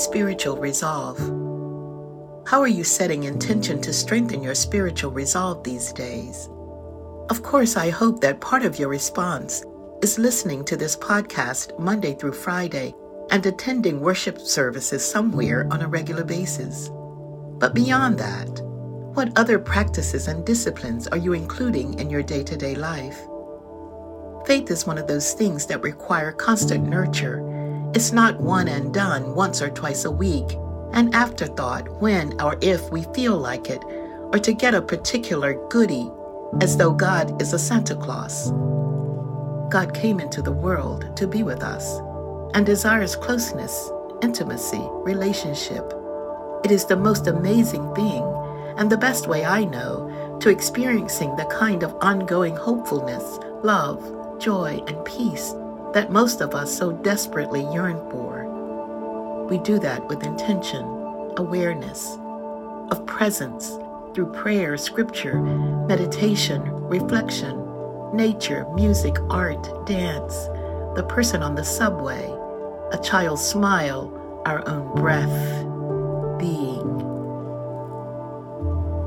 Spiritual Resolve. How are you setting intention to strengthen your spiritual resolve these days? Of course, I hope that part of your response is listening to this podcast Monday through Friday and attending worship services somewhere on a regular basis. But beyond that, what other practices and disciplines are you including in your day to day life? Faith is one of those things that require constant nurture. It's not one and done once or twice a week, an afterthought when or if we feel like it, or to get a particular goody, as though God is a Santa Claus. God came into the world to be with us and desires closeness, intimacy, relationship. It is the most amazing thing and the best way I know to experiencing the kind of ongoing hopefulness, love, joy, and peace that most of us so desperately yearn for. We do that with intention, awareness, of presence through prayer, scripture, meditation, reflection, nature, music, art, dance, the person on the subway, a child's smile, our own breath, being.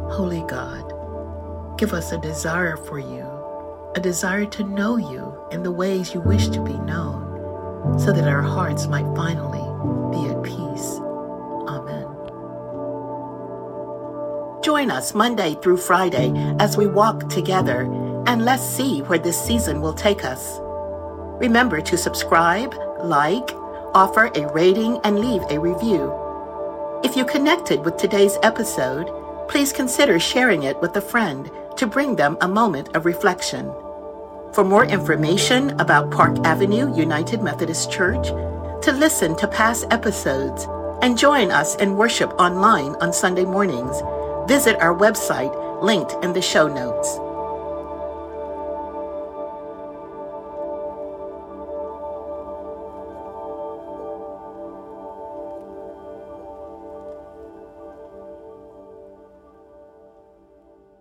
Holy God, give us a desire for you, a desire to know you in the ways you wish to be known, so that our hearts might finally be at peace. Amen. Join us Monday through Friday as we walk together and let's see where this season will take us. Remember to subscribe, like, offer a rating, and leave a review. If you connected with today's episode, please consider sharing it with a friend to bring them a moment of reflection. For more information about Park Avenue United Methodist Church, to listen to past episodes, and join us in worship online on Sunday mornings, visit our website linked in the show notes.